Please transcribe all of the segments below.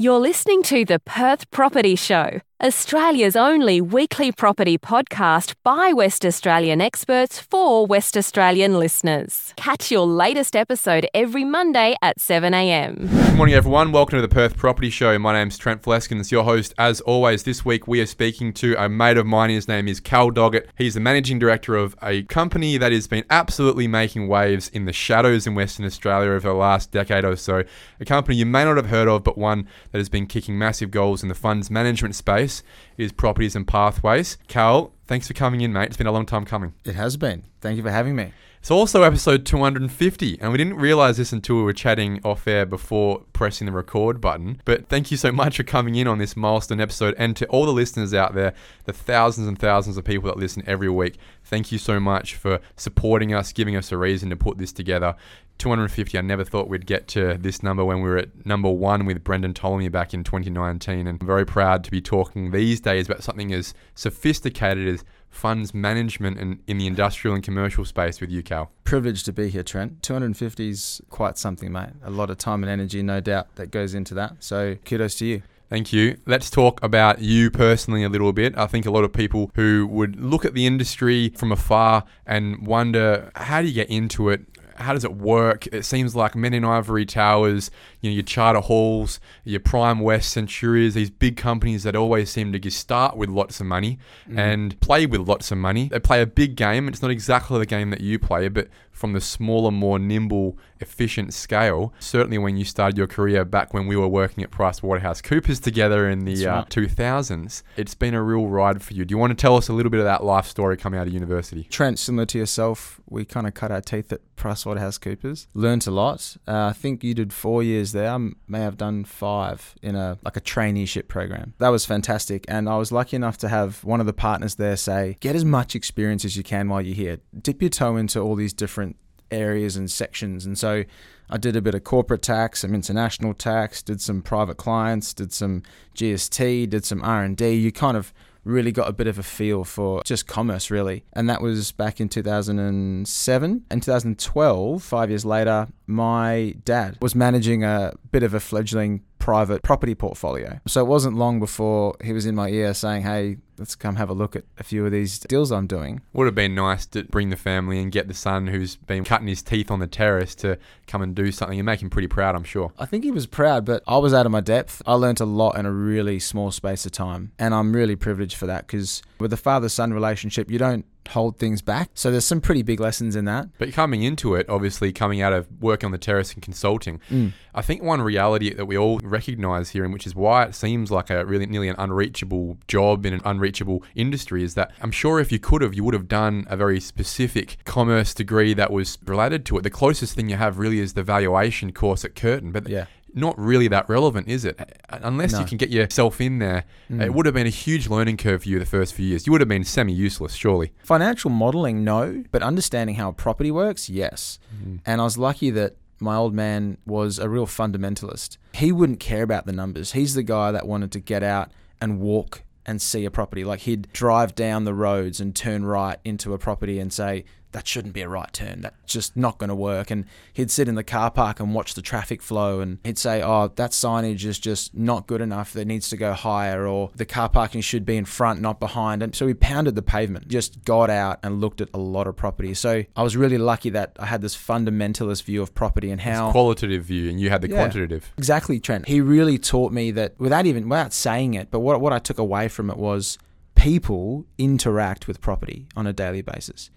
You're listening to the Perth Property Show, Australia's only weekly property podcast by West Australian experts for West Australian listeners. Catch your latest episode every Monday at 7am. Good morning, everyone. Welcome to the Perth Property Show. My name's Trent Fleskens, your host. As always, this week we are speaking to a mate of mine. His name is Cal Doggett. He's the managing director of a company that has been absolutely making waves in the shadows in Western Australia over the last decade or so. A company you may not have heard of, but one that has been kicking massive goals in the funds management space is Properties and Pathways. Cal, thanks for coming in, mate. It's been a long time coming. It has been. Thank you for having me. It's also episode 250, and we didn't realize this until we were chatting off air before pressing the record button. But thank you so much for coming in on this milestone episode, and to all the listeners out there, the thousands and thousands of people that listen every week, thank you so much for supporting us, giving us a reason to put this together. 250. I never thought we'd get to this number when we were at number one with Brendan Ptolemy back in 2019. And I'm very proud to be talking these days about something as sophisticated as funds management and in the industrial and commercial space with you, Cal. Privileged to be here, Trent. 250 is quite something, mate. A lot of time and energy, no doubt, that goes into that. So kudos to you. Thank you. Let's talk about you personally a little bit. I think a lot of people who would look at the industry from afar and wonder how do you get into it? How does it work? It seems like Men in Ivory Towers, you know, your Charter Halls, your Prime West Centurias, these big companies that always seem to start with lots of money mm. and play with lots of money. They play a big game. It's not exactly the game that you play, but from the smaller, more nimble, efficient scale. Certainly, when you started your career back when we were working at Price Waterhouse Coopers together in the uh, 2000s, it's been a real ride for you. Do you want to tell us a little bit of that life story coming out of university? Trent, similar to yourself, we kind of cut our teeth at Price Waterhouse Coopers. Learned a lot. Uh, I think you did four years there. I may have done five in a like a traineeship program. That was fantastic, and I was lucky enough to have one of the partners there say, "Get as much experience as you can while you're here. Dip your toe into all these different areas and sections. And so I did a bit of corporate tax, some international tax, did some private clients, did some GST, did some R&D. You kind of really got a bit of a feel for just commerce really. And that was back in 2007. In 2012, 5 years later, my dad was managing a bit of a fledgling private property portfolio. So it wasn't long before he was in my ear saying, "Hey, let's come have a look at a few of these deals I'm doing. Would have been nice to bring the family and get the son who's been cutting his teeth on the terrace to come and do something and make him pretty proud, I'm sure. I think he was proud, but I was out of my depth. I learnt a lot in a really small space of time, and I'm really privileged for that because with the father son relationship, you don't hold things back. So there's some pretty big lessons in that. But coming into it, obviously coming out of work on the terrace and consulting, mm. I think one reality that we all recognize here, and which is why it seems like a really nearly an unreachable job in an unreachable industry, is that I'm sure if you could have, you would have done a very specific commerce degree that was related to it. The closest thing you have really is the valuation course at Curtin. But yeah not really that relevant, is it? Unless no. you can get yourself in there, mm. it would have been a huge learning curve for you the first few years. You would have been semi useless, surely. Financial modeling, no, but understanding how property works, yes. Mm. And I was lucky that my old man was a real fundamentalist. He wouldn't care about the numbers. He's the guy that wanted to get out and walk and see a property. Like he'd drive down the roads and turn right into a property and say, that shouldn't be a right turn. That's just not going to work. And he'd sit in the car park and watch the traffic flow and he'd say, oh, that signage is just not good enough. It needs to go higher or the car parking should be in front, not behind. And so he pounded the pavement, just got out and looked at a lot of property. So I was really lucky that I had this fundamentalist view of property and how. This qualitative view and you had the yeah, quantitative. Exactly, Trent. He really taught me that without even, without saying it, but what, what I took away from it was people interact with property on a daily basis.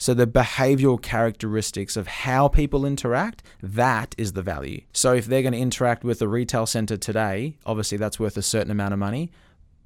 So the behavioral characteristics of how people interact, that is the value. So if they're going to interact with a retail center today, obviously that's worth a certain amount of money.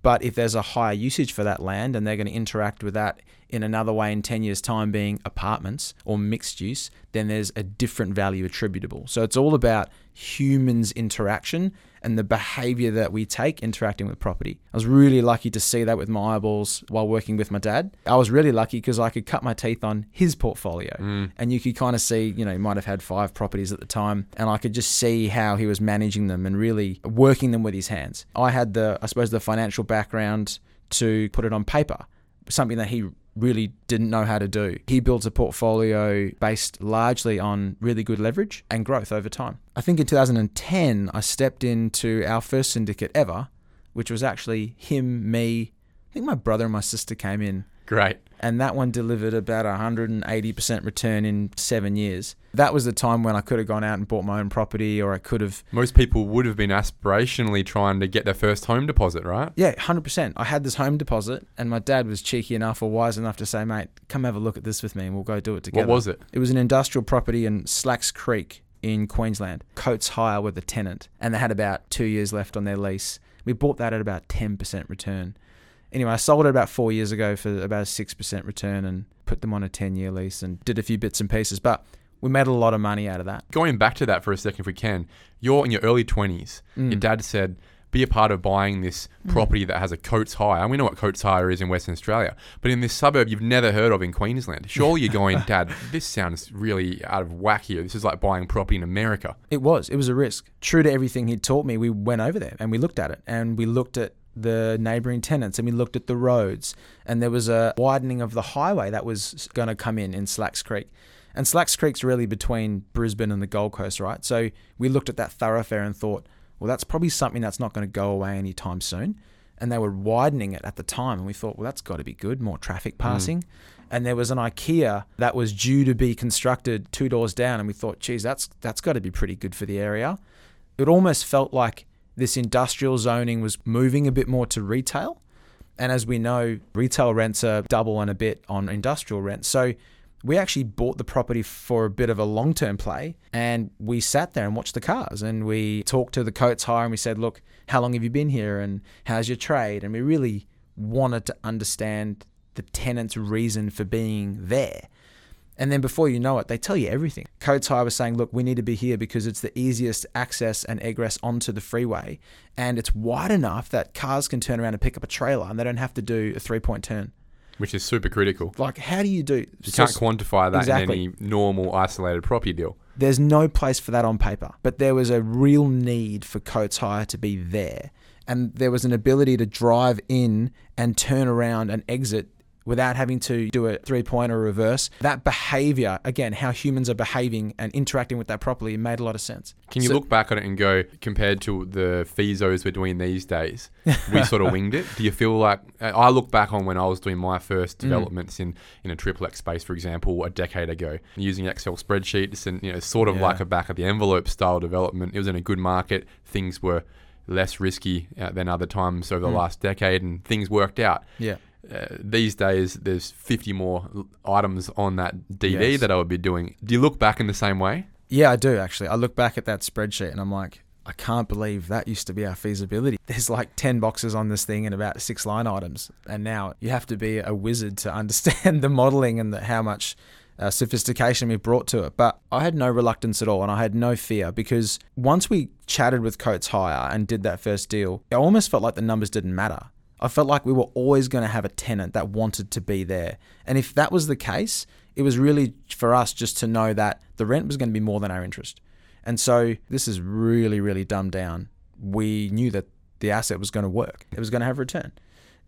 But if there's a higher usage for that land and they're going to interact with that in another way in 10 years' time being apartments or mixed use, then there's a different value attributable. So it's all about humans' interaction and the behavior that we take interacting with property. I was really lucky to see that with my eyeballs while working with my dad. I was really lucky because I could cut my teeth on his portfolio mm. and you could kind of see, you know, he might have had five properties at the time and I could just see how he was managing them and really working them with his hands. I had the, I suppose, the financial background to put it on paper, something that he really didn't know how to do. He builds a portfolio based largely on really good leverage and growth over time. I think in 2010, I stepped into our first syndicate ever, which was actually him, me. I think my brother and my sister came in Great. and that one delivered about 180% return in seven years. That was the time when I could have gone out and bought my own property, or I could have, Most people would have been aspirationally trying to get their first home deposit, right? yeah, 100%. I had this home deposit, and my dad was cheeky enough or wise enough to say, mate, come have a look at this with me and we'll go do it together. What was it? It was an industrial property in Slacks Creek in Queensland. Coates Hire were the tenant, and they had about two years left on their lease. We bought that at about 10% return. Anyway, I sold it about four years ago for about a 6% return and put them on a 10 year lease and did a few bits and pieces. But we made a lot of money out of that. Going back to that for a second, if we can, you're in your early 20s. Mm. Your dad said, be a part of buying this property that has a Coates Hire. And we know what Coates Hire is in Western Australia, but in this suburb you've never heard of in Queensland. Surely you're going, Dad, this sounds really out of whack here. This is like buying property in America. It was. It was a risk. True to everything he'd taught me, we went over there and we looked at it and we looked at the neighboring tenants and we looked at the roads and there was a widening of the highway that was going to come in in Slacks Creek. And Slacks Creek's really between Brisbane and the Gold Coast, right? So we looked at that thoroughfare and thought, well, that's probably something that's not going to go away anytime soon. And they were widening it at the time. And we thought, well, that's got to be good, more traffic hmm. passing. And there was an IKEA that was due to be constructed two doors down. And we thought, geez, that's, that's got to be pretty good for the area. It almost felt like this industrial zoning was moving a bit more to retail. And as we know, retail rents are double and a bit on industrial rents. So we actually bought the property for a bit of a long term play and we sat there and watched the cars and we talked to the Coates Hire and we said, look, how long have you been here and how's your trade? And we really wanted to understand the tenant's reason for being there. And then before you know it, they tell you everything. Hire was saying, look, we need to be here because it's the easiest access and egress onto the freeway. And it's wide enough that cars can turn around and pick up a trailer and they don't have to do a three point turn. Which is super critical. Like, how do you do? You can't quantify that Exactly. in any normal isolated property deal. There's no place for that on paper, but there was a real need for Coates Hire to be there. And there was an ability to drive in and turn around and exit without having to do a three point or reverse. That behavior, again, how humans are behaving and interacting with that properly, made a lot of sense. Can you So- look back on it and go, compared to the feasos we're doing these days, we sort of winged it? Do you feel like, I look back on when I was doing my first Mm. developments in, in a triplex space, for example, a decade ago, using Excel spreadsheets and, you know, sort of Yeah. like a back of the envelope style development. It was in a good market. Things were less risky uh, than other times over the Mm. last decade and things worked out. Yeah. Uh, these days, there's 50 more items on that DD Yes. that I would be doing. Do you look back in the same way? Yeah, I do actually. I look back at that spreadsheet and I'm like, I can't believe that used to be our feasibility. There's like 10 boxes on this thing and about six line items. And now you have to be a wizard to understand the modeling and the, how much uh, sophistication we've brought to it. But I had no reluctance at all and I had no fear because once we chatted with Coates Hire and did that first deal, it almost felt like the numbers didn't matter. I felt like we were always going to have a tenant that wanted to be there. And if that was the case, it was really for us just to know that the rent was going to be more than our interest. And so this is really, really dumbed down. We knew that the asset was going to work, it was going to have return.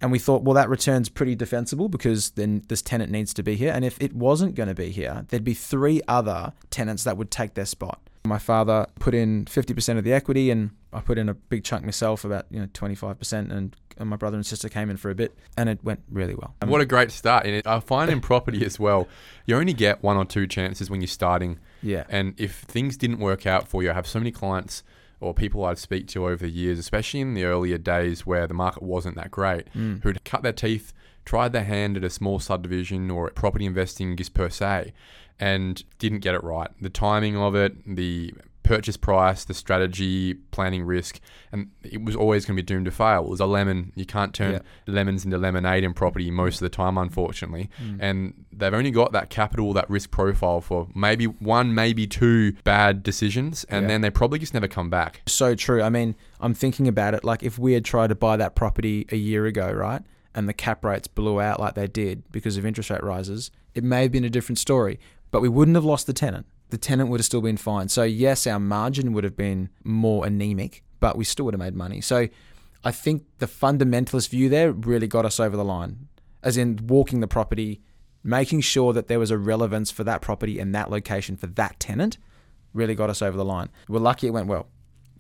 And we thought, well, that return's pretty defensible because then this tenant needs to be here. And if it wasn't going to be here, there'd be three other tenants that would take their spot. My father put in 50% of the equity, and I put in a big chunk myself, about you know 25%, and, and my brother and sister came in for a bit, and it went really well. What a great start. And I find in property as well, you only get one or two chances when you're starting. yeah, And if things didn't work out for you, I have so many clients or people I'd speak to over the years, especially in the earlier days where the market wasn't that great, Mm. who'd cut their teeth, tried their hand at a small subdivision or at property investing just per se, and didn't get it right. The timing of it, the purchase price, the strategy, planning risk, and it was always going to be doomed to fail. It was a lemon. You can't turn Yeah. lemons into lemonade in property most of the time, unfortunately. Mm. And they've only got that capital, that risk profile for maybe one, maybe two bad decisions, and Yeah. then they probably just never come back. so true. I mean, I'm thinking about it like if we had tried to buy that property a year ago, right? And the cap rates blew out like they did because of interest rate rises, it may have been a different story, but we wouldn't have lost the tenant. The tenant would have still been fine. So, yes, our margin would have been more anemic, but we still would have made money. So, I think the fundamentalist view there really got us over the line. as in walking the property, making sure that there was a relevance for that property and that location for that tenant, really got us over the line. We're lucky it went well.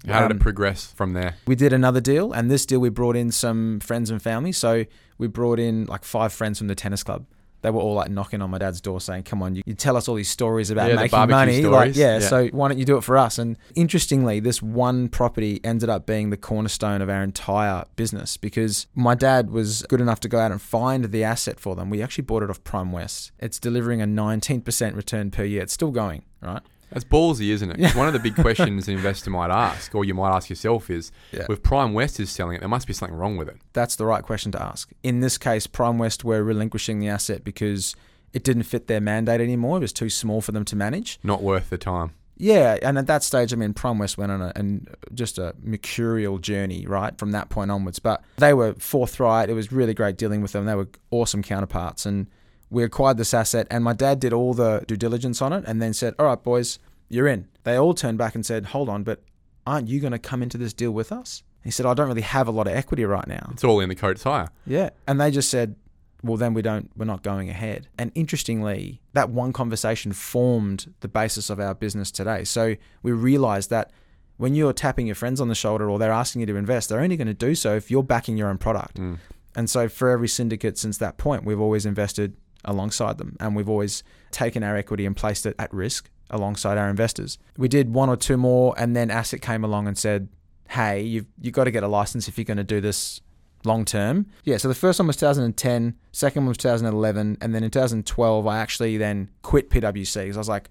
How did Um, it progress from there? we did another deal, and this deal we brought in some friends and family. So we brought in like five friends from the tennis club. They were all like knocking on my dad's door saying, "Come on, you, you tell us all these stories about Yeah, making money, like yeah, Yeah. So why don't you do it for us?" And interestingly, this one property ended up being the cornerstone of our entire business because my dad was good enough to go out and find the asset for them. We actually bought it off Prime West. It's delivering a 19% return per year. It's still going, right? That's ballsy, isn't it? 'Cause one of the big questions an investor might ask, or you might ask yourself, is Yeah. with Prime West is selling it, there must be something wrong with it. That's the right question to ask. In this case, Prime West were relinquishing the asset because it didn't fit their mandate anymore. It was too small for them to manage. Not worth the time. Yeah, and at that stage, I mean, Prime West went on a, and just a mercurial journey, right, from that point onwards. But they were forthright. It was really great dealing with them. They were awesome counterparts. And we acquired this asset, and my dad did all the due diligence on it and then said, All right, boys, you're in. They all turned back and said, Hold on, but aren't you going to come into this deal with us? He said, I don't really have a lot of equity right now. It's all in the Coates Hire. Yeah. And they just said, well, then we don't, we're not going ahead. And interestingly, that one conversation formed the basis of our business today. So we realized that when you're tapping your friends on the shoulder or they're asking you to invest, they're only going to do so if you're backing your own product. Mm. And so for every syndicate since that point, we've always invested alongside them and we've always taken our equity and placed it at risk alongside our investors. We did one or two more and then ASIC came along and said, "Hey, you've you've got to get a license if you're going to do this long term." Yeah, so the first one was 2010, second one was 2011, and then in 2012 I actually then quit PwC because I was like,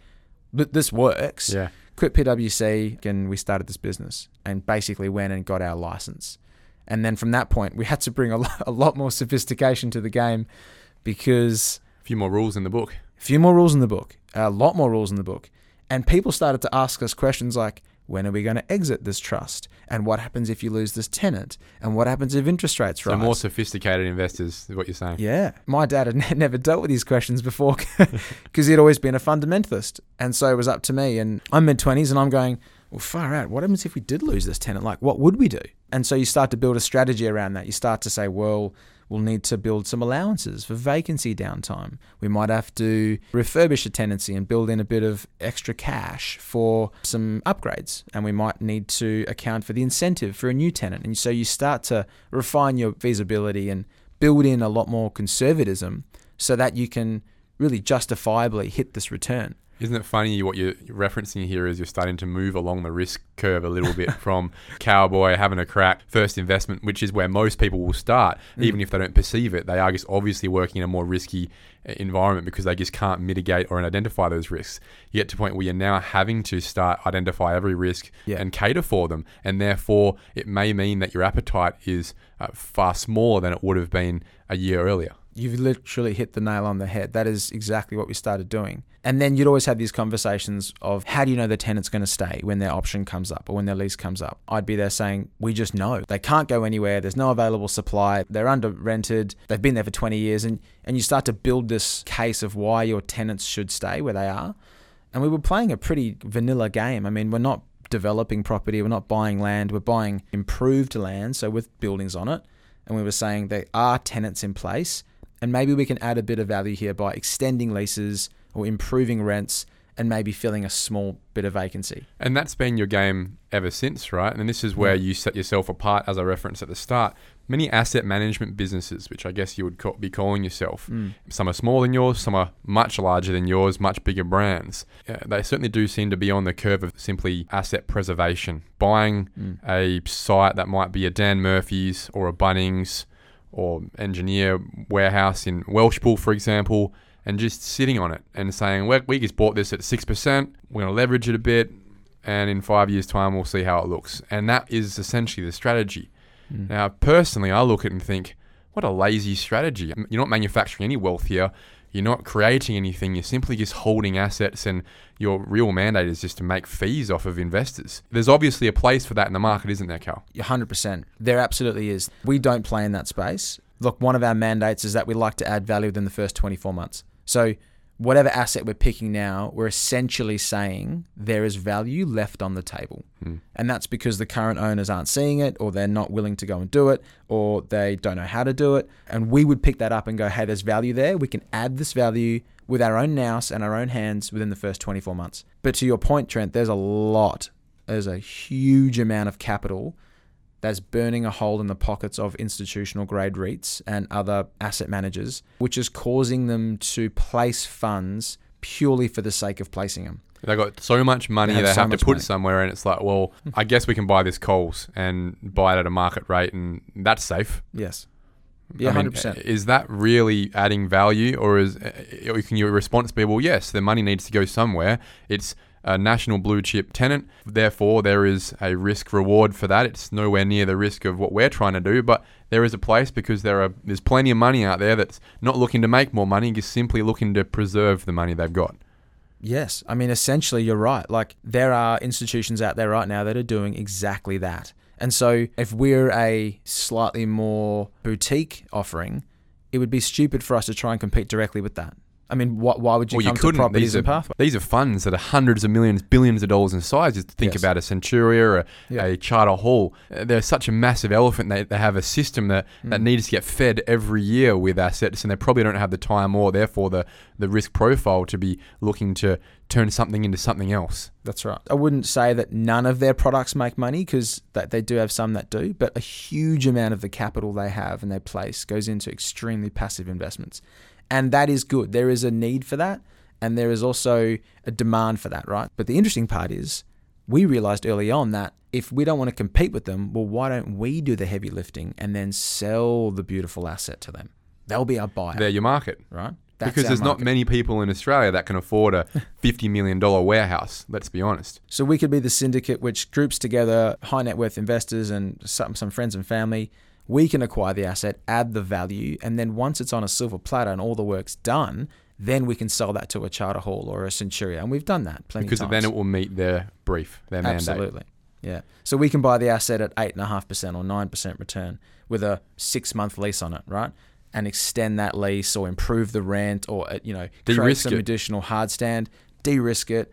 this works." Yeah. quit PwC and we started this business and basically went and got our license. And then from that point, we had to bring a lot, a lot more sophistication to the game because A few more rules in the book. a few more rules in the book, a lot more rules in the book. And people started to ask us questions like, when are we going to exit this trust? And what happens if you lose this tenant? And what happens if interest rates So rise? more sophisticated investors is what you're saying. Yeah. My dad had ne- never dealt with these questions before because he'd always been a fundamentalist. And so it was up to me. And I'm mid 20s and I'm going, well, far out. What happens if we did lose this tenant? Like, what would we do? And so you start to build a strategy around that. You start to say, well, we'll need to build some allowances for vacancy downtime. We might have to refurbish a tenancy and build in a bit of extra cash for some upgrades. And we might need to account for the incentive for a new tenant. And so you start to refine your feasibility and build in a lot more conservatism so that you can really justifiably hit this return. Isn't it funny what you're referencing here is you're starting to move along the risk curve a little bit from cowboy having a crack first investment, which is where most people will start, even if they don't perceive it. They are just obviously working in a more risky uh, environment because they just can't mitigate or identify those risks. You get to a point where you're now having to start identify every risk Yeah. and cater for them, and therefore it may mean that your appetite is uh, far smaller than it would have been a year earlier. You've literally hit the nail on the head. That is exactly what we started doing. And then you'd always have these conversations of how do you know the tenant's going to stay when their option comes up or when their lease comes up? I'd be there saying, we just know. They can't go anywhere. There's no available supply. They're under rented. They've been there for 20 years. And, and you start to build this case of why your tenants should stay where they are. And we were playing a pretty vanilla game. I mean, we're not developing property, we're not buying land, we're buying improved land, so with buildings on it. And we were saying there are tenants in place, and maybe we can add a bit of value here by extending leases or improving rents and maybe filling a small bit of vacancy. And that's been your game ever since, right? And this is where you set yourself apart, as I referenced at the start. Many asset management businesses, which I guess you would be calling yourself, some are smaller than yours, some are much larger than yours, much bigger brands. Uh, they certainly do seem to be on the curve of simply asset preservation, buying a site that might be a Dan Murphy's or a Bunnings or engineer warehouse in Welshpool, for example, and just sitting on it and saying, we we just bought this at 6%, we're going to leverage it a bit, and in five years' time, we'll see how it looks. And that is essentially the strategy. Mm. Now, personally, I look at it and think, what a lazy strategy. You're not manufacturing any wealth here. You're not creating anything. You're simply just holding assets, and your real mandate is just to make fees off of investors. There's obviously a place for that in the market, isn't there, Cal? 100%. There absolutely is. We don't play in that space. Look, one of our mandates is that we like to add value within the first 24 months. So whatever asset we're picking now, we're essentially saying there is value left on the table. Hmm. And that's because the current owners aren't seeing it, or they're not willing to go and do it, or they don't know how to do it. And we would pick that up and go, hey, there's value there. We can add this value with our own nous and our own hands within the first 24 months. But to your point, Trent, there's a lot, there's a huge amount of capital that's burning a hole in the pockets of institutional grade REITs and other asset managers, which is causing them to place funds purely for the sake of placing them. They've got so much money They they have have, so to put money. somewhere, and it's like, well, I guess we can buy this Coles and buy it at a market rate, and that's safe. Yes. Yeah, 100%. Is that really adding value, or is uh, can your response be, well, yes, the money needs to go somewhere. It's a national blue chip tenant, therefore there is a risk reward for that. It's nowhere near the risk of what we're trying to do, but there is a place because there are there's plenty of money out there that's not looking to make more money, just simply looking to preserve the money they've got. Yes. I mean, essentially, you're right. Like, there are institutions out there right now that are doing exactly that. And so, if we're a slightly more boutique offering, it would be stupid for us to try and compete directly with that. I mean, wh- why would you well, come you couldn't. properties These and are, pathway? these are funds that are hundreds of millions, billions of dollars in size. Just think Yes. about a Centuria or a, Yeah. a Charter Hall. Uh, They're such a massive elephant. They, they have a system that, that Mm. needs to get fed every year with assets, and they probably don't have the time or therefore the, the risk profile to be looking to turn something into something else. That's right. I wouldn't say that none of their products make money because that they do have some that do, but a huge amount of the capital they have and they place goes into extremely passive investments. And that is good. There is a need for that and there is also a demand for that, right? But the interesting part is we realized early on that if we don't want to compete with them, well, why don't we do the heavy lifting and then sell the beautiful asset to them? They'll be our buyer, They're your market. right? That's because there's not many people in Australia that can afford a $50 million warehouse, let's be honest. So we could be the syndicate which groups together high net worth investors and some, some friends and family. We can acquire the asset, add the value, and then once it's on a silver platter and all the work's done, then we can sell that to a charter hall or a Centuria. And we've done that plenty Because of times. then it will meet their brief, their mandate. Absolutely. Yeah. So we can buy the asset at 8.5% or 9% return with a six month lease on it, right? And extend that lease or improve the rent or, uh, you know, create De-risk some it. additional hard stand, de risk it,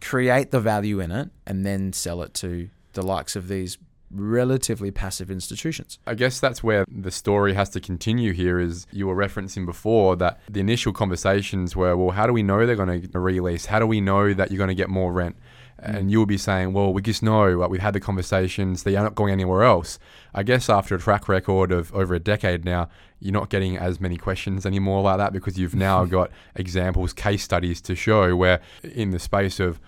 create the value in it, and then sell it to the likes of these relatively passive institutions. I guess that's where the story has to continue here is you were referencing before that the initial conversations were, well, how do we know they're going to release? How do we know that you're going to get more rent? Mm. And you will be saying, well, we just know, like, we've had the conversations, they are not going anywhere else. I guess after a track record of over a decade now, you're not getting as many questions anymore like that because you've now got examples, case studies to show where in the space of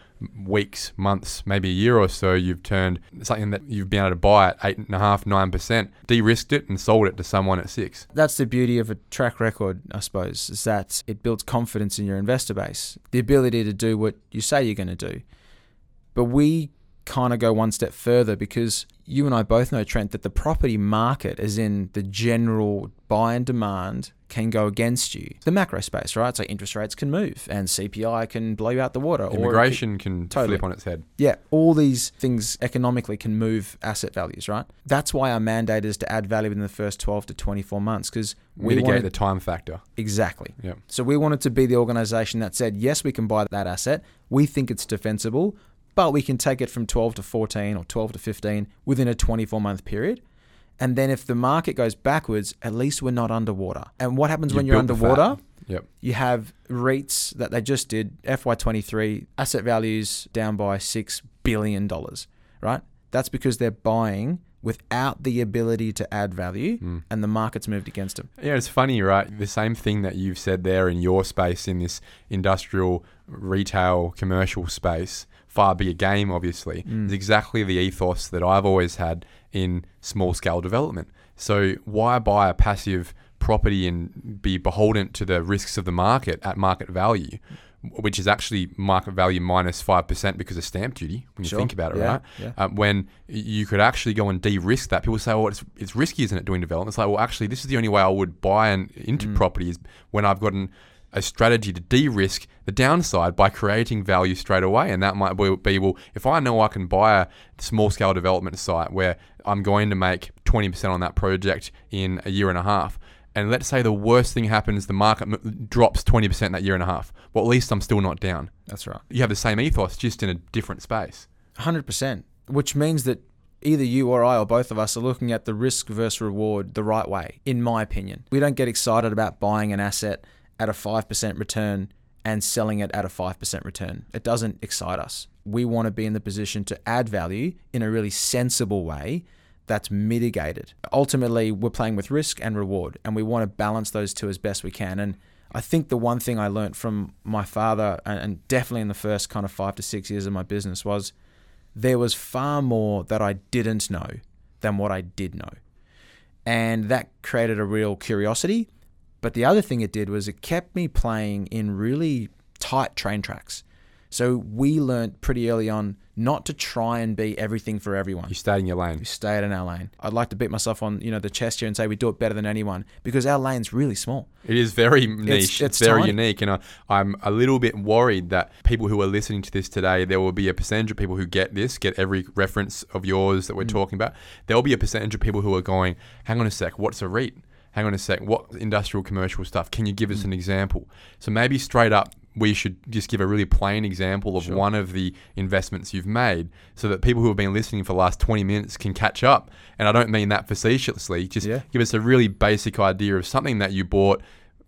weeks, months, maybe a year or so, you've turned something that you've been able to buy at eight and a half, nine percent, de-risked it and sold it to someone at six. That's the beauty of a track record, I suppose, is that it builds confidence in your investor base, the ability to do what you say you're going to do. But we kind of go one step further because you and I both know, Trent, that the property market, as in the general buy and demand, can go against you. The macro space, right? So interest rates can move and CPI can blow you out the water. or it could- Immigration can Totally. flip on its head. yeah, all these things economically can move asset values, right? That's why our mandate is to add value in the first 12 to 24 months because we Mitigate want the time factor. exactly. Yeah. So we wanted to be the organization that said, yes, we can buy that asset. We think it's defensible, but we can take it from 12 to 14 or 12 to 15 within a 24 month period. And then if the market goes backwards, at least we're not underwater. And what happens when You've you're underwater? Yep. You have REITs that they just did, FY23, asset values down by $6 billion, right? That's because they're buying without the ability to add value Mm. and the market's moved against them. Yeah, it's funny, right? The same thing that you've said there in your space, in this industrial, retail, commercial space, far bigger game, obviously, Mm. is exactly the ethos that I've always had in small scale development. So, why buy a passive property and be beholden to the risks of the market at market value? Which is actually market value minus 5% because of stamp duty, when you Sure. think about it, Yeah, right? yeah. uh, when you could actually go and de-risk that. People say, "Oh, it's it's risky, isn't it, doing development?" It's like, well, actually, this is the only way I would buy an, into Mm. properties when I've gotten a strategy to de-risk the downside by creating value straight away, and that might be, well, if I know I can buy a small-scale development site where I'm going to make 20% on that project in a year and a half. and let's say the worst thing happens, the market drops 20% that year and a half. Well, at least I'm still not down. That's right. You have the same ethos, just in a different space. 100%. Which means that either you or I or both of us are looking at the risk versus reward the right way, in my opinion. We don't get excited about buying an asset at a 5% return and selling it at a 5% return. It doesn't excite us. We want to be in the position to add value in a really sensible way that's mitigated. Ultimately, we're playing with risk and reward, and we want to balance those two as best we can. And I think the one thing I learned from my father, and definitely in the first kind of five to six years of my business, was there was far more that I didn't know than what I did know. And that created a real curiosity. But the other thing it did was it kept me playing in really tight train tracks. So we learned pretty early on not to try and be everything for everyone. You stayed in your lane. We stayed in our lane. I'd like to beat myself on you know the chest here and say we do it better than anyone because our lane's really small. It is very niche. It's, it's very tiny. unique, and I, I'm a little bit worried that people who are listening to this today, there will be a percentage of people who get this, get every reference of yours that we're Mm. talking about. There will be a percentage of people who are going, "Hang on a sec, what's a REIT? Hang on a sec, what industrial commercial stuff? Can you give us an example?" So maybe straight up. We should just give a really plain example of Sure. one of the investments you've made so that people who have been listening for the last 20 minutes can catch up. And I don't mean that facetiously, just Yeah. give us a really basic idea of something that you bought,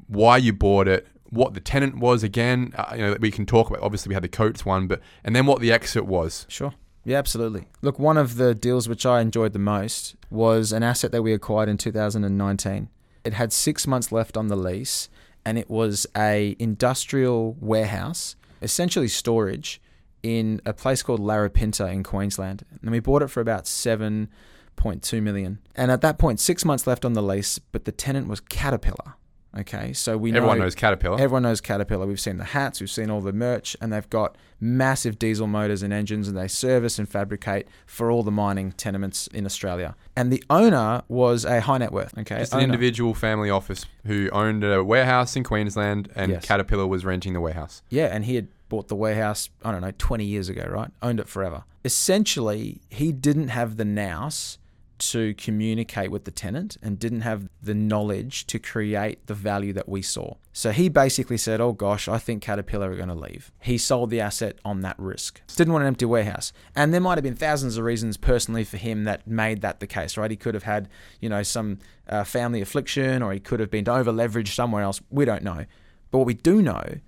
why you bought it, what the tenant was again. Uh, you know, we can talk about. Obviously, we had the Coates one, but and then what the exit was. Sure. Yeah, absolutely. Look, one of the deals which I enjoyed the most was an asset that we acquired in 2019. It had six months left on the lease, and it was a industrial warehouse, essentially storage, in a place called Larapinta in Queensland. And we bought it for about seven point two million. And at that point, six months left on the lease, but the tenant was Caterpillar. Okay, so we Everyone know knows Caterpillar. Everyone knows Caterpillar. We've seen the hats, we've seen all the merch, and they've got massive diesel motors and engines, and they service and fabricate for all the mining tenements in Australia. And the owner was a high net worth. Okay, Just an individual family office who owned a warehouse in Queensland, and Yes. Caterpillar was renting the warehouse. Yeah, and he had bought the warehouse, I don't know, 20 years ago, right? Owned it forever. Essentially, he didn't have the nous to communicate with the tenant and didn't have the knowledge to create the value that we saw. So he basically said, Oh gosh, I think Caterpillar are going to leave. He sold the asset on that risk. Didn't want an empty warehouse. And there might have been thousands of reasons personally for him that made that the case, right? He could have had, you know, some uh, family affliction or he could have been over leveraged somewhere else. We don't know. But what we do know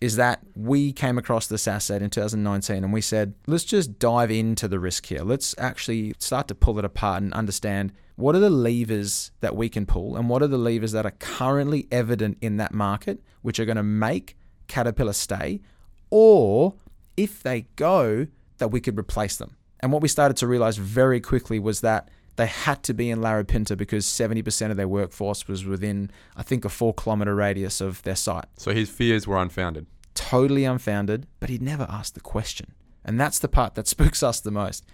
is that we came across this asset in 2019 and we said, let's just dive into the risk here. Let's actually start to pull it apart and understand what are the levers that we can pull and what are the levers that are currently evident in that market, which are going to make Caterpillar stay, or if they go, that we could replace them. And what we started to realize very quickly was that they had to be in Larapinta because 70% of their workforce was within, I think, a four kilometer radius of their site So his fears were unfounded. totally unfounded, but he'd never asked the question. And that's the part that spooks us the most.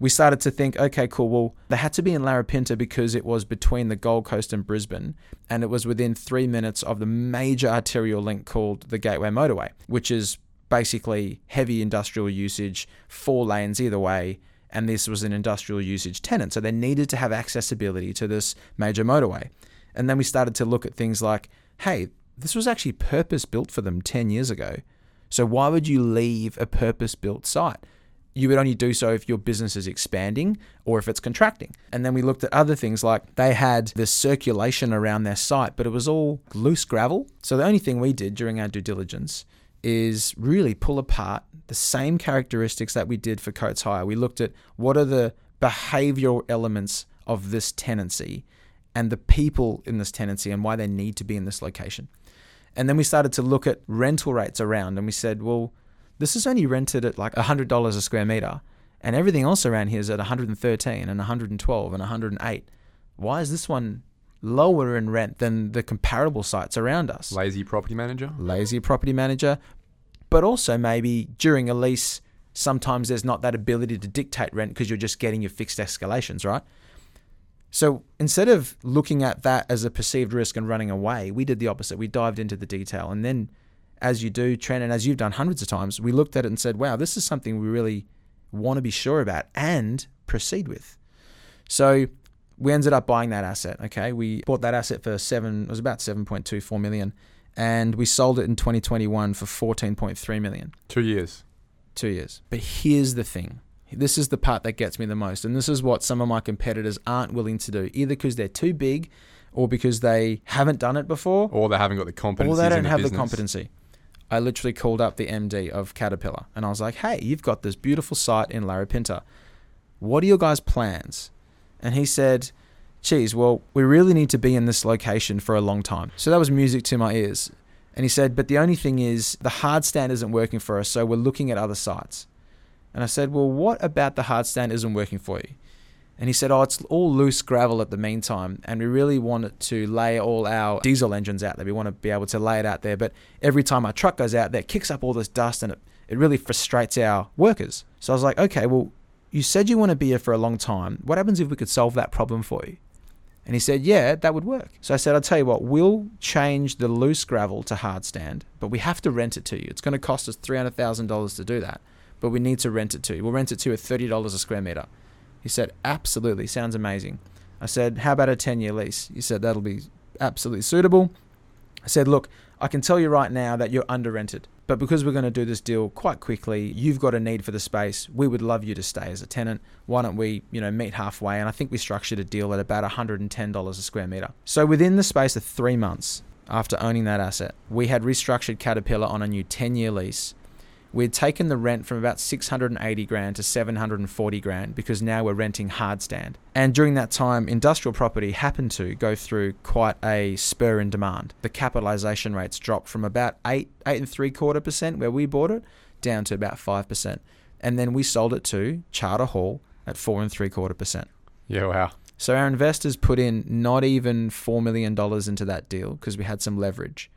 We started to think, okay, cool, well, they had to be in Larapinta because it was between the Gold Coast and Brisbane, and it was within three minutes of the major arterial link called the Gateway Motorway, which is basically heavy industrial usage, four lanes either way, and this was an industrial usage tenant. So they needed to have accessibility to this major motorway. And then we started to look at things like, hey, this was actually purpose built for them 10 years ago. So why would you leave a purpose built site? You would only do so if your business is expanding or if it's contracting. And then we looked at other things like they had this circulation around their site, but it was all loose gravel. So the only thing we did during our due diligence is really pull apart the same characteristics that we did for Coates Hire. We looked at what are the behavioral elements of this tenancy and the people in this tenancy and why they need to be in this location. And then we started to look at rental rates around and we said, well, this is only rented at like $100 a square meter and everything else around here is at 113 and 112 and 108. Why is this one lower in rent than the comparable sites around us? Lazy property manager. lazy property manager, but also maybe during a lease, sometimes there's not that ability to dictate rent because you're just getting your fixed escalations, right? So instead of looking at that as a perceived risk and running away, we did the opposite. We dived into the detail. And then, as you do, Trent, and as you've done hundreds of times, we looked at it and said, wow, this is something we really want to be sure about and proceed with. So We ended up buying that asset. Okay, we bought that asset for seven. It was about seven point two four million, and we sold it in 2021 for 14.3 million. Two years. Two years. But here's the thing. This is the part that gets me the most, and this is what some of my competitors aren't willing to do, either because they're too big, or because they haven't done it before, Or they haven't got the competency. or they don't the have the competency. I literally called up the MD of Caterpillar and I was like, hey, you've got this beautiful site in Larapinta. What are your guys' plans? And he said, geez, well, we really need to be in this location for a long time. So that was music to my ears. And he said, but the only thing is the hard stand isn't working for us, so we're looking at other sites. And I said, well, what about the hard stand isn't working for you? And he said, Oh, it's all loose gravel at the meantime. And we really want to lay all our diesel engines out there. We want to be able to lay it out there. But every time our truck goes out there, it kicks up all this dust and it, it really frustrates our workers. So I was like, Okay, well, you said you want to be here for a long time. What happens if we could solve that problem for you? And he said, Yeah, that would work. So I said, I'll tell you what, we'll change the loose gravel to hard stand, but we have to rent it to you. It's going to cost us $300,000 to do that, but we need to rent it to you. We'll rent it to you at $30 a square meter. He said, Absolutely, sounds amazing. I said, How about a 10 year lease? He said, That'll be absolutely suitable. I said, Look, I can tell you right now that you're under rented, but because we're going to do this deal quite quickly, you've got a need for the space. We would love you to stay as a tenant. Why don't we, you know, meet halfway? And I think we structured a deal at about $110 a square meter. So within the space of three months after owning that asset, we had restructured Caterpillar on a new 10 year lease we'd taken the rent from about 680 grand to 740 grand because now we're renting hard stand. And during that time, industrial property happened to go through quite a spur in demand. The capitalization rates dropped from about eight, eight and three quarter percent where we bought it down to about five percent. And then we sold it to Charter Hall at four and three quarter percent. Yeah, wow. So our investors put in not even $4 million into that deal because we had some leverage.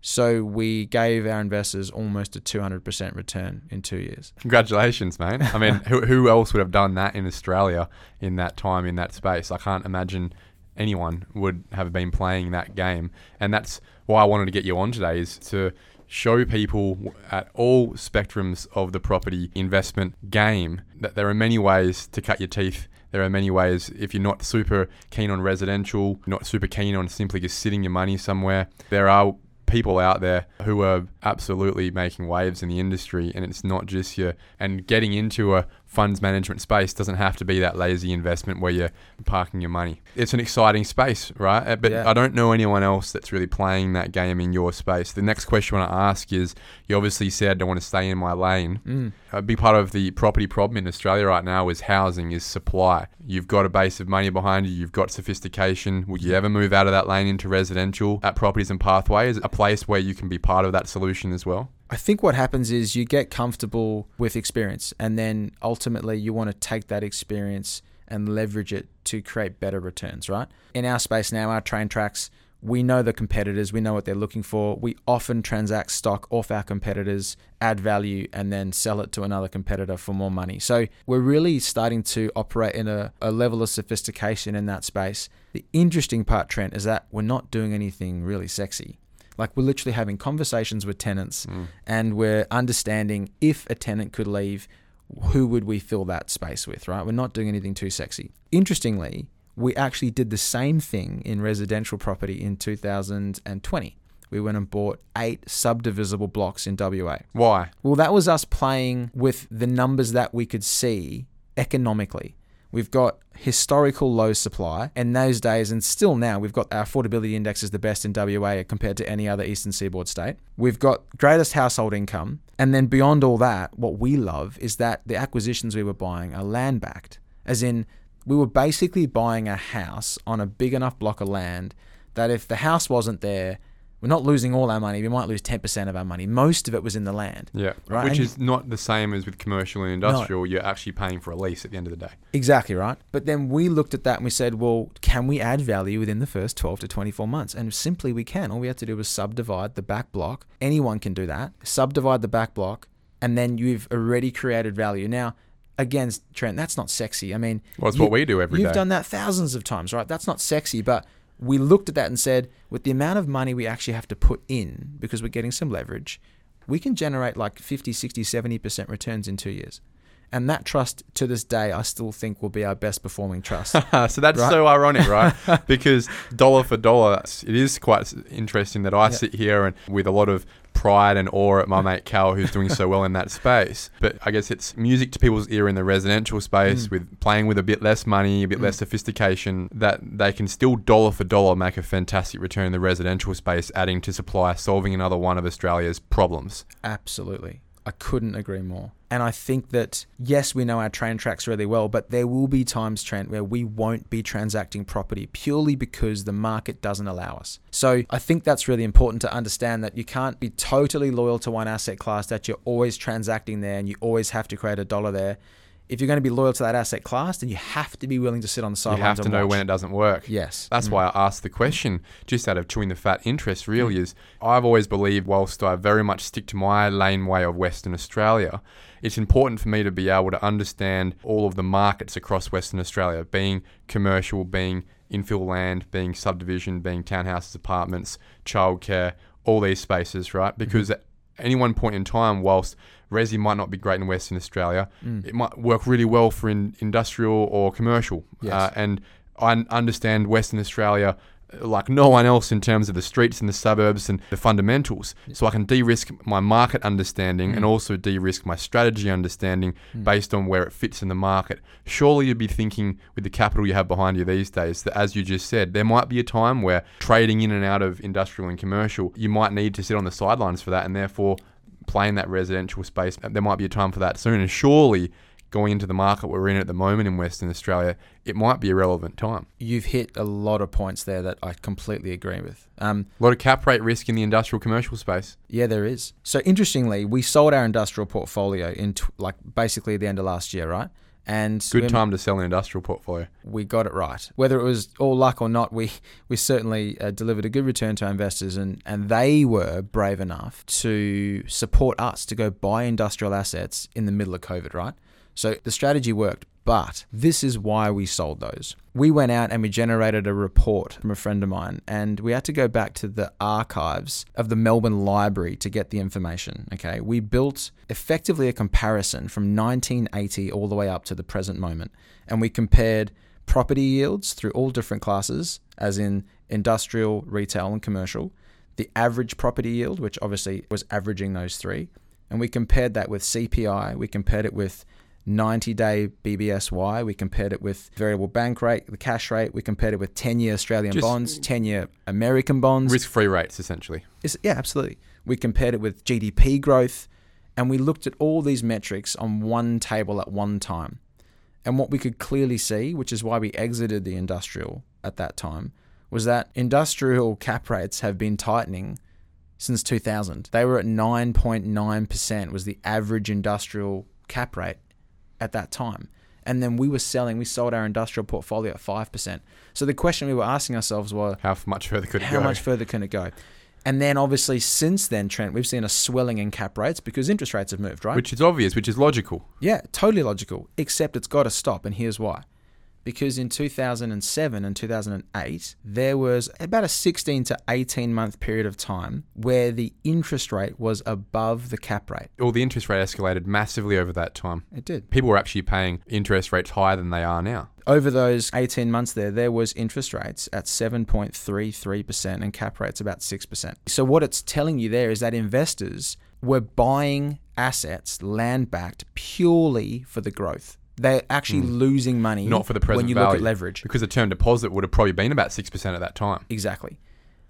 So we gave our investors almost a 200% return in two years. Congratulations, mate. I mean, who, who else would have done that in Australia in that time, in that space? I can't imagine anyone would have been playing that game. And that's why I wanted to get you on today is to show people at all spectrums of the property investment game that there are many ways to cut your teeth. There are many ways, if you're not super keen on residential, not super keen on simply just sitting your money somewhere, there are people out there who are absolutely making waves in the industry and it's not just you. and getting into a funds management space doesn't have to be that lazy investment where you're parking your money. It's an exciting space, right? Uh, But Yeah. I don't know anyone else that's really playing that game in your space. The next question I want to ask is you obviously said I want to stay in my lane. Mm. A big part of the property problem in Australia right now is housing, is supply. You've got a base of money behind you, you've got sophistication. Would you ever move out of that lane into residential at Properties and Pathways, a place where you can be part of that solution as well? I think what happens is you get comfortable with experience, and then ultimately you want to take that experience and leverage it to create better returns, right? In our space now, our train tracks, we know the competitors, we know what they're looking for. We often transact stock off our competitors, add value, and then sell it to another competitor for more money. So we're really starting to operate in a, a level of sophistication in that space. The interesting part, Trent, is that we're not doing anything really sexy. Like we're literally having conversations with tenants mm. and we're understanding if a tenant could leave, who would we fill that space with, right? We're not doing anything too sexy. Interestingly, we actually did the same thing in residential property in 2020. We went and bought eight subdivisible blocks in WA. Why? Well, that was us playing with the numbers that we could see economically. We've got historical low supply in those days, and still now, we've got our affordability index is the best in WA compared to any other eastern seaboard state. We've got greatest household income, and then beyond all that, what we love is that the acquisitions we were buying are land backed, as in we were basically buying a house on a big enough block of land that if the house wasn't there, we're not losing all our money. We might lose 10% of our money. Most of it was in the land. Yeah. Right, Which and- is not the same as with commercial and industrial. You're actually paying for a lease at the end of the day. Exactly right. But then we looked at that and we said, well, can we add value within the first 12 to 24 months? And simply we can. All we have to do is subdivide the back block. Anyone can do that. Subdivide the back block, and then you've already created value. Now, again, Trent, that's not sexy. I mean, Well, it's you- what we do every You've day. done that thousands of times, right? That's not sexy, but we looked at that and said, with the amount of money we actually have to put in because we're getting some leverage, we can generate like 50, 60, 70% returns in two years. And that trust to this day, I still think will be our best performing trust. so that's Right. so ironic, right? because dollar for dollar, it is quite interesting that I Yeah. sit here and with a lot of pride and awe at my mate Cal, who's doing so well in that space. But I guess it's music to people's ear in the residential space, Mm. with playing with a bit less money, a bit less sophistication, that they can still dollar for dollar make a fantastic return in the residential space, adding to supply, solving another one of Australia's problems. Absolutely. I couldn't agree more. And I think that, yes, we know our train tracks really well, but there will be times, Trent, where we won't be transacting property purely because the market doesn't allow us. So I think that's really important to understand that you can't be totally loyal to one asset class, that you're always transacting there and you always have to create a dollar there. If you're going to be loyal to that asset class, then you have to be willing to sit on the sidelines. You have to know watch. when it doesn't work. Yes. That's Mm. why I asked the question, just out of chewing the fat interest, really, is I've always believed, whilst I very much stick to my laneway of Western Australia, it's important for me to be able to understand all of the markets across Western Australia, being commercial, being infill land, being subdivision, being townhouses, apartments, childcare, all these spaces, right? Mm-hmm. Because at any one point in time, whilst resi might not be great in Western Australia, Mm. it might work really well for in industrial or commercial. Yes. Uh, and I understand Western Australia uh, like no one else in terms of the streets and the suburbs and the fundamentals. So I can de-risk my market understanding and Mm. also de-risk my strategy understanding Mm. based on where it fits in the market. Surely you'd be thinking with the capital you have behind you these days that as you just said, there might be a time where trading in and out of industrial and commercial, you might need to sit on the sidelines for that and therefore play in that residential space. There might be a time for that soon. And surely going into the market we're in at the moment in Western Australia, it might be a relevant time. You've hit a lot of points there that I completely agree with. Um, A lot of cap rate risk in the industrial commercial space. Yeah, there is. So interestingly, we sold our industrial portfolio in tw- like basically the end of last year, right? And Good time to sell an industrial portfolio. We got it right. Whether it was all luck or not, we we certainly uh, delivered a good return to our investors, and and they were brave enough to support us to go buy industrial assets in the middle of COVID, right? So the strategy worked. But this is why we sold those. We went out and we generated a report from a friend of mine, and we had to go back to the archives of the Melbourne Library to get the information. Okay. We built effectively a comparison from 1980 all the way up to the present moment, and we compared property yields through all different classes, as in industrial, retail, and commercial, the average property yield, which obviously was averaging those three, and we compared that with CPI, we compared it with 90 day BBSY. We compared it with variable bank rate, the cash rate. We compared it with 10 year Australian Just- bonds, 10 year American bonds. Risk free rates, essentially. Is- yeah, absolutely. We compared it with GDP growth and we looked at all these metrics on one table at one time. And what we could clearly see, which is why we exited the industrial at that time, was that industrial cap rates have been tightening since 2000. They were at 9.9% was the average industrial cap rate at that time. And then we were selling, we sold our industrial portfolio at 5%. So the question we were asking ourselves was, How much further could it how go? How much further can it go? And then obviously since then, Trent, we've seen a swelling in cap rates because interest rates have moved, right? Which is obvious, which is logical. yeah, totally logical. Except it's got to stop, and here's why. Because in 2007 and 2008, there was about a 16 to 18 month period of time where the interest rate was above the cap rate. All the interest rate escalated massively over that time. It did. People were actually paying interest rates higher than they are now. Over those 18 months there, there was interest rates at 7.33% and cap rates about 6%. So what it's telling you there is that investors were buying assets land backed purely for the growth. They're actually hmm. losing money. Not for the present when you value. look at leverage. Because the term deposit would have probably been about 6% at that time. Exactly.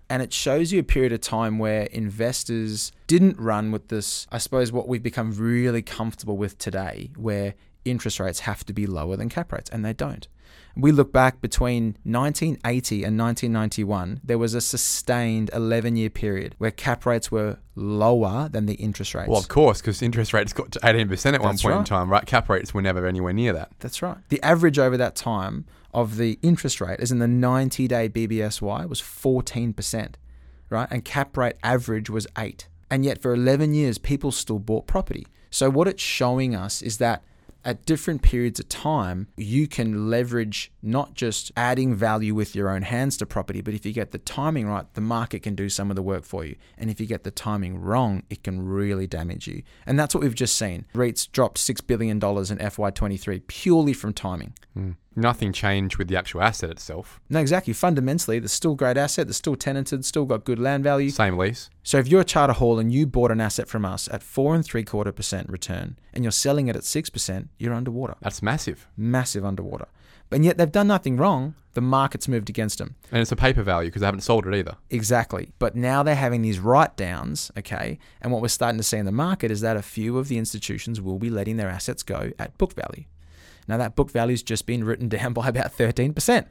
And it shows you a period of time where investors didn't run with this, I suppose, what we've become really comfortable with today, where interest rates have to be lower than cap rates, and they don't. We look back between 1980 and 1991, there was a sustained 11 year period where cap rates were lower than the interest rates. Well, of course, because interest rates got to 18% at one That's point in time, right? Cap rates were never anywhere near that. That's right. The average over that time of the interest rate, as in the 90 day BBSY, was 14%, right? And cap rate average was 8 And yet for 11 years, people still bought property. So what it's showing us is that at different periods of time, you can leverage not just adding value with your own hands to property, but if you get the timing right, the market can do some of the work for you. And if you get the timing wrong, it can really damage you. And that's what we've just seen. REITs dropped $6 billion in FY23 purely from timing. Mm. Nothing changed with the actual asset itself. No, exactly. Fundamentally, there's still great asset, there's still tenanted, still got good land value. Same lease. So if you're a charter hall and you bought an asset from us at four and three quarter percent return and you're selling it at six percent, you're underwater. That's massive. Massive underwater. And yet they've done nothing wrong. The market's moved against them. And it's a paper value because they haven't sold it either. Exactly. But now they're having these write downs, okay? And what we're starting to see in the market is that a few of the institutions will be letting their assets go at book value. Now, that book value's just been written down by about 13%.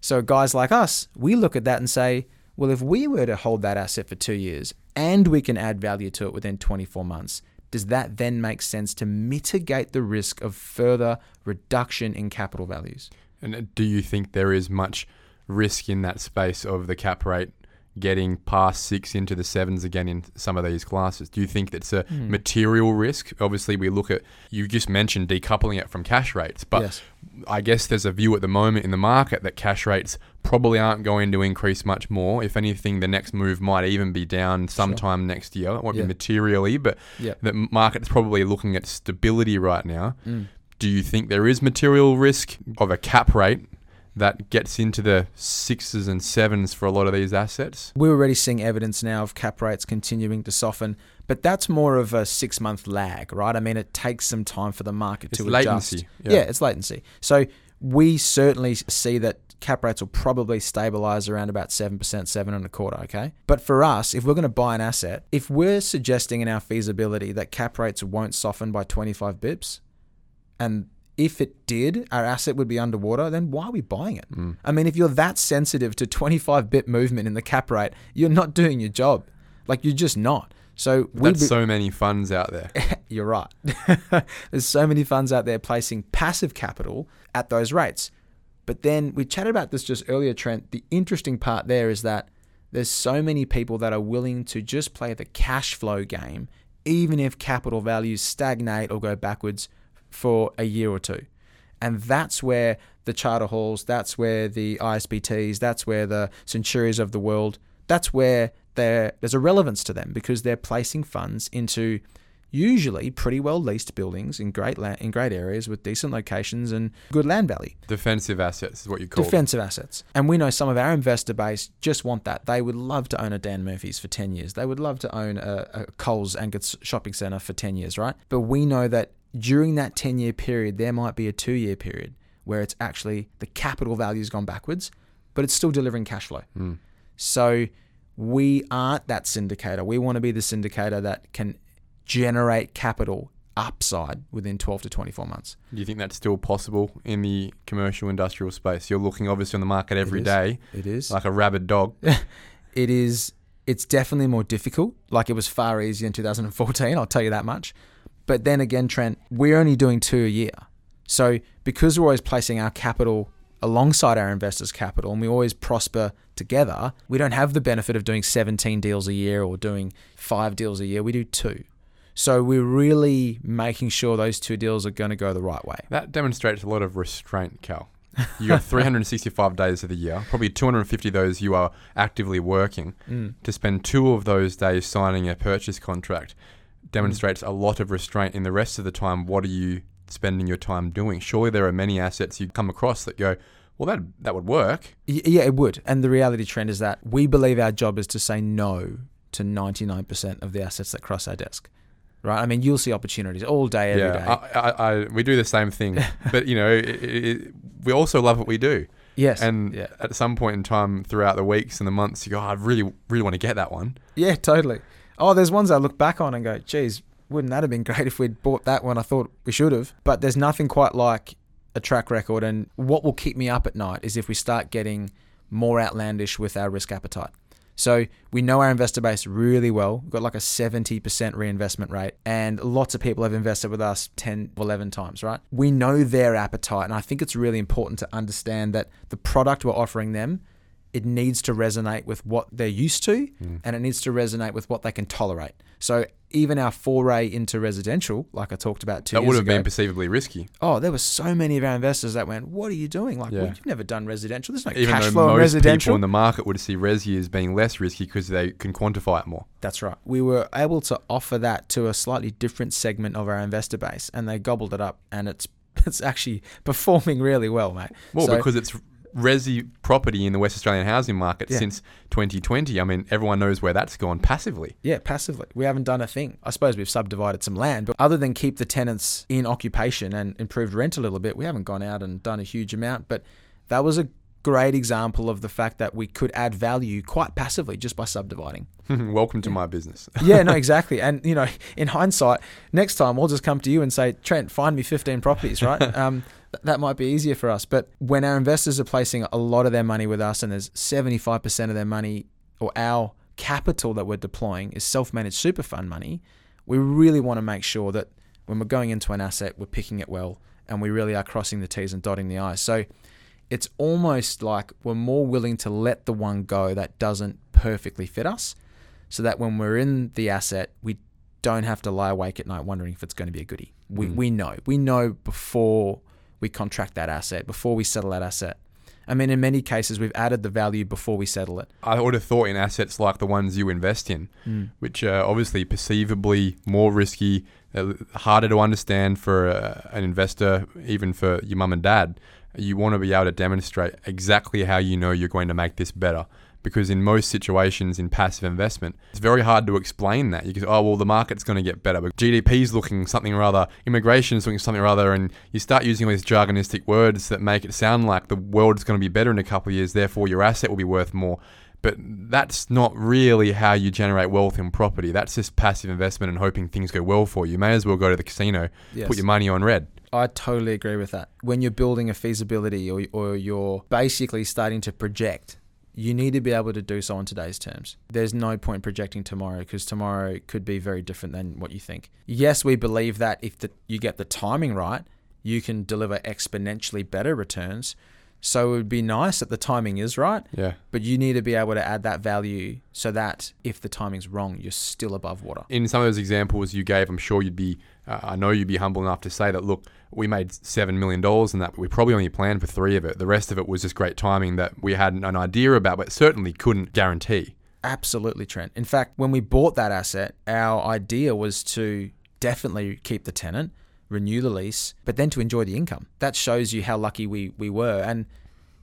So, guys like us, we look at that and say, well, if we were to hold that asset for two years and we can add value to it within 24 months, does that then make sense to mitigate the risk of further reduction in capital values? And uh, do you think there is much risk in that space of the cap rate getting past six into the sevens again in some of these classes? Do you think that's a mm. material risk? Obviously, we look at, you just mentioned decoupling it from cash rates, but yes. I guess there's a view at the moment in the market that cash rates probably aren't going to increase much more. If anything, the next move might even be down sometime sure. next year. It won't yeah. be materially, but yeah. the market's probably looking at stability right now. Mm. Do you think there is material risk of a cap rate that gets into the sixes and sevens for a lot of these assets. We're already seeing evidence now of cap rates continuing to soften, but that's more of a six month lag, right? I mean, it takes some time for the market it's to latency. adjust. Yeah. yeah, it's latency. So we certainly see that cap rates will probably stabilize around about 7%, 7 and a quarter, okay? But for us, if we're going to buy an asset, if we're suggesting in our feasibility that cap rates won't soften by 25 bips, and if it did, our asset would be underwater, then why are we buying it? Mm. I mean, if you're that sensitive to 25 bit movement in the cap rate, you're not doing your job. Like, you're just not. So we that's be- so many funds out there. you're right. There's so many funds out there placing passive capital at those rates. But then we chatted about this just earlier, Trent. The interesting part there is that there's so many people that are willing to just play the cash flow game, even if capital values stagnate or go backwards for a year or two. And that's where the charter halls, that's where the ISPTs, that's where the Centurias of the world, that's where there's a relevance to them because they're placing funds into usually pretty well leased buildings in great land, in great areas with decent locations and good land value. Defensive assets is what you call defensive them. assets. And we know some of our investor base just want that. They would love to own a Dan Murphy's for 10 years. They would love to own a, a Coles anchored shopping center for 10 years, right? But we know that during that 10 year period, there might be a two year period where it's actually the capital value's gone backwards, but it's still delivering cash flow. Mm. So we aren't that syndicator. We want to be the syndicator that can generate capital upside within 12 to 24 months. Do you think that's still possible in the commercial industrial space? You're looking obviously on the market every it day. It is. Like a rabid dog. it is. It's definitely more difficult. Like it was far easier in 2014, I'll tell you that much. But then again, Trent, we're only doing two a year. So because we're always placing our capital alongside our investors' capital and we always prosper together, we don't have the benefit of doing 17 deals a year or doing five deals a year. We do two. So we're really making sure those two deals are going to go the right way. That demonstrates a lot of restraint, Cal. You got 365 days of the year, probably 250 of those you are actively working. Mm. To spend two of those days signing a purchase contract Mm. demonstrates a lot of restraint in the rest of the time. What are you spending your time doing? Surely there are many assets you come across that go, well, that that would work. Yeah, it would. And the reality Trent is that we believe our job is to say no to 99% of the assets that cross our desk. Right? I mean, you'll see opportunities all day, every yeah, day. I, I, I, we do the same thing, but you know, it, it, we also love what we do. Yes. And yeah. at some point in time throughout the weeks and the months, you go, oh, I really, really want to get that one. Yeah, totally. Oh, there's ones I look back on and go, geez, wouldn't that have been great if we'd bought that one? I thought we should have. But there's nothing quite like a track record. And what will keep me up at night is if we start getting more outlandish with our risk appetite. So we know our investor base really well. We've got like a 70% reinvestment rate, and lots of people have invested with us 10, 11 times, right? We know their appetite, and I think it's really important to understand that the product we're offering them it needs to resonate with what they're used to mm. and it needs to resonate with what they can tolerate. So even our foray into residential, like I talked about two that would have ago, been perceivably risky. oh, there were so many of our investors that went, "What are you doing? Like, Yeah. well, you've never done residential. There's no Even cash flow in most residential." people in the market would see resi as being less risky because they can quantify it more. That's right. We were able to offer that to a slightly different segment of our investor base, and they gobbled it up, and it's it's actually performing really well, mate. Well, So- because it's resi property in the West Australian housing market Yeah. since 2020. I mean, everyone knows where that's gone passively. Yeah, passively. We haven't done a thing. I suppose we've subdivided some land, but other than keep the tenants in occupation and improved rent a little bit, we haven't gone out and done a huge amount. But that was a great example of the fact that we could add value quite passively just by subdividing. Welcome to my business. yeah, no, exactly. And you know, in hindsight, next time we'll just come to you and say, Trent, find me 15 properties, right? um, that might be easier for us. But when our investors are placing a lot of their money with us, and there's 75% of their money or our capital that we're deploying is self-managed super fund money, we really want to make sure that when we're going into an asset, we're picking it well, and we really are crossing the T's and dotting the I's. So it's almost like we're more willing to let the one go that doesn't perfectly fit us so that when we're in the asset, we don't have to lie awake at night wondering if it's going to be a goodie. We, Mm. we know. We know before we contract that asset, before we settle that asset. I mean, in many cases, we've added the value before we settle it. I would have thought in assets like the ones you invest in, Mm. which are obviously perceivably more risky, uh, harder to understand for uh, an investor, even for your mum and dad. You want to be able to demonstrate exactly how you know you're going to make this better. Because in most situations in passive investment, it's very hard to explain that. You go, oh, well, the market's going to get better, but GDP's looking something or other, immigration's looking something or other, and you start using all these jargonistic words that make it sound like the world's going to be better in a couple of years, therefore your asset will be worth more. But that's not really how you generate wealth in property. That's just passive investment and hoping things go well for you. You may as well go to the casino, Yes. put your money on red. I totally agree with that. When you're building a feasibility or, or you're basically starting to project, you need to be able to do so on today's terms. There's no point projecting tomorrow because tomorrow could be very different than what you think. Yes, we believe that if the, you get the timing right, you can deliver exponentially better returns. So it would be nice that the timing is right, Yeah. but you need to be able to add that value so that if the timing's wrong, you're still above water. in some of those examples you gave, I'm sure you'd be, uh, I know you'd be humble enough to say that, look, we made $7 million and that but we probably only planned for three of it. The rest of it was just great timing that we had an idea about, but certainly couldn't guarantee. Absolutely, Trent. In fact, when we bought that asset, our idea was to definitely keep the tenant, renew the lease, but then to enjoy the income. That shows you how lucky we, we were. And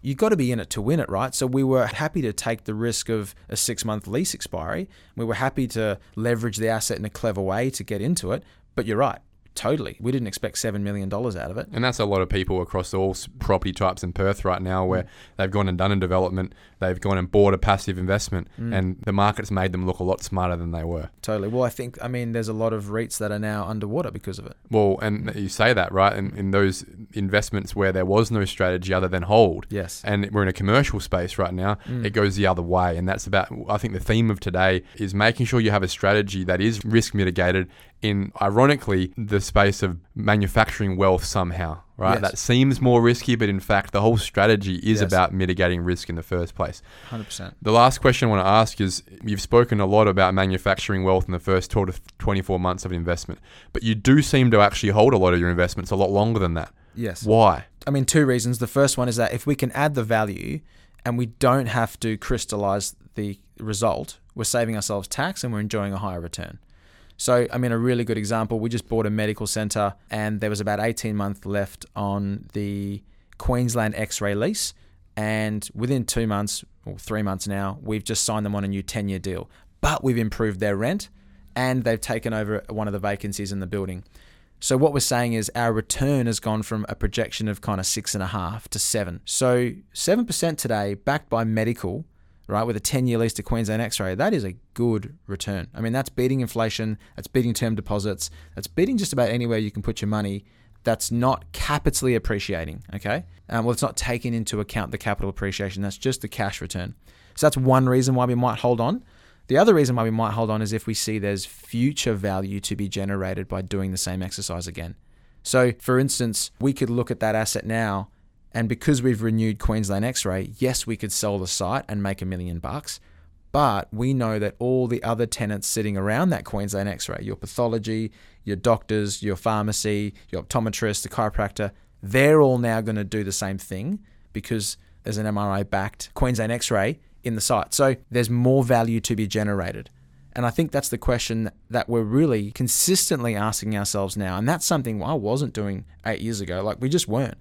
you've got to be in it to win it, right? So we were happy to take the risk of a six month lease expiry. We were happy to leverage the asset in a clever way to get into it. But you're right, totally. We didn't expect $7 million out of it. And that's a lot of people across all property types in Perth right now where they've gone and done a development, they've gone and bought a passive investment, and the market's made them look a lot smarter than they were. Totally. Well, I think, I mean, there's a lot of REITs that are now underwater because of it. Well, and you say that, right? In, in those investments where there was no strategy other than hold, Yes. and we're in a commercial space right now, Mm. it goes the other way. And that's about, I think the theme of today is making sure you have a strategy that is risk mitigated in, ironically, the space of manufacturing wealth somehow, right? Yes. That seems more risky, but in fact, the whole strategy is Yes. about mitigating risk in the first place. 100%. The last question I want to ask is you've spoken a lot about manufacturing wealth in the first 12 to 24 months of investment, but you do seem to actually hold a lot of your investments a lot longer than that. Yes. Why? I mean, two reasons. The first one is that if we can add the value and we don't have to crystallize the result, we're saving ourselves tax and we're enjoying a higher return. So, I mean, a really good example we just bought a medical center and there was about 18 months left on the Queensland x ray lease. And within two months, or three months now, we've just signed them on a new 10 year deal. But we've improved their rent and they've taken over one of the vacancies in the building. So what we're saying is our return has gone from a projection of kind of six and a half to seven. So seven percent today, backed by medical, right, with a ten-year lease to Queensland X-ray, that is a good return. I mean, that's beating inflation, that's beating term deposits, that's beating just about anywhere you can put your money. That's not capitally appreciating. Okay, um, well, it's not taking into account the capital appreciation. That's just the cash return. So that's one reason why we might hold on. The other reason why we might hold on is if we see there's future value to be generated by doing the same exercise again. So, for instance, we could look at that asset now, and because we've renewed Queensland X ray, yes, we could sell the site and make a million bucks. But we know that all the other tenants sitting around that Queensland x ray, your pathology, your doctors, your pharmacy, your optometrist, the chiropractor, they're all now going to do the same thing because there's an MRI backed Queensland x ray in the site. So there's more value to be generated. And I think that's the question that we're really consistently asking ourselves now. And that's something I wasn't doing eight years ago. Like we just weren't.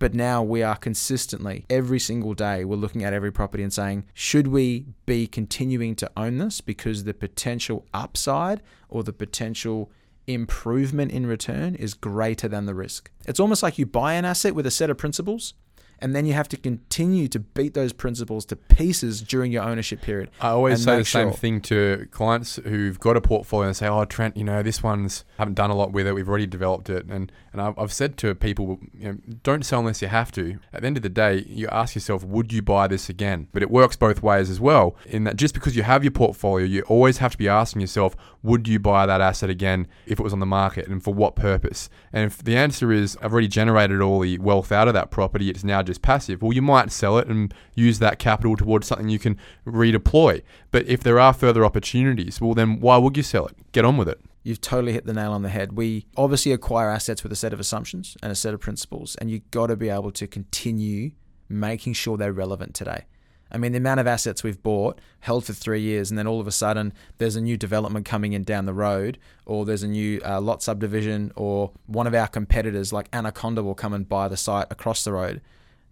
But now we are consistently, every single day, we're looking at every property and saying, should we be continuing to own this because the potential upside or the potential improvement in return is greater than the risk? It's almost like you buy an asset with a set of principles and then you have to continue to beat those principles to pieces during your ownership period. I always say the make same thing to clients who've got a portfolio and say, "Oh, Trent, you know, this one's haven't done a lot with it. We've already developed it." And and I've, I've said to people, you know, don't sell unless you have to. At the end of the day, you ask yourself, "Would you buy this again?" But it works both ways as well. In that, just because you have your portfolio, you always have to be asking yourself, "Would you buy that asset again if it was on the market, and for what purpose?" And if the answer is, "I've already generated all the wealth out of that property. It's now just passive," well, you might sell it and use that capital towards something you can redeploy. But if there are further opportunities, well, then why would you sell it? Get on with it. You've totally hit the nail on the head. We obviously acquire assets with a set of assumptions and a set of principles, and you've got to be able to continue making sure they're relevant today. I mean, the amount of assets we've bought, held for three years, and then all of a sudden there's a new development coming in down the road, or there's a new uh, lot subdivision, or one of our competitors like Anaconda will come and buy the site across the road.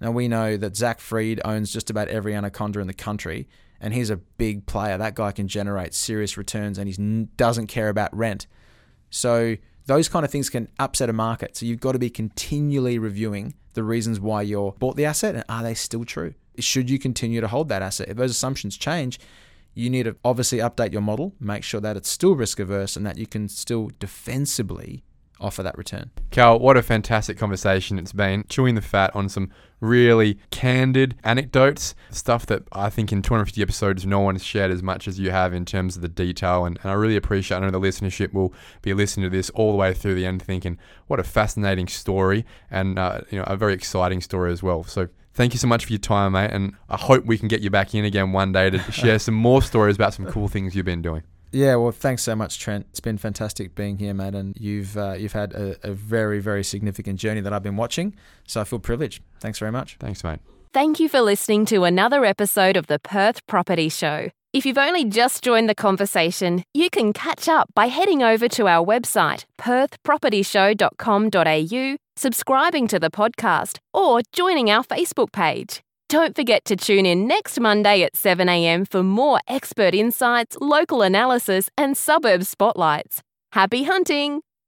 Now we know that Zac Fried owns just about every Anaconda in the country, and he's a big player. That guy can generate serious returns, and he doesn't care about rent. So those kind of things can upset a market. So you've got to be continually reviewing the reasons why you bought the asset, and are they still true? Should you continue to hold that asset? If those assumptions change, you need to obviously update your model, make sure that it's still risk averse, and that you can still defensively offer that return. Cal, what a fantastic conversation it's been. Chewing the fat on some really candid anecdotes, stuff that I think in 250 episodes no one has shared as much as you have in terms of the detail. And, and I really appreciate I know the listenership will be listening to this all the way through the end thinking, what a fascinating story and uh, you know a very exciting story as well. So Thank you so much for your time, mate, and I hope we can get you back in again one day to share some more stories about some cool things you've been doing. Yeah, well, thanks so much, Trent. It's been fantastic being here, mate, and you've uh, you've had a, a very very significant journey that I've been watching. So I feel privileged. Thanks very much. Thanks, mate. Thank you for listening to another episode of the Perth Property Show. If you've only just joined the conversation, you can catch up by heading over to our website, perthpropertyshow.com.au, subscribing to the podcast, or joining our Facebook page. Don't forget to tune in next Monday at 7am for more expert insights, local analysis, and suburb spotlights. Happy hunting!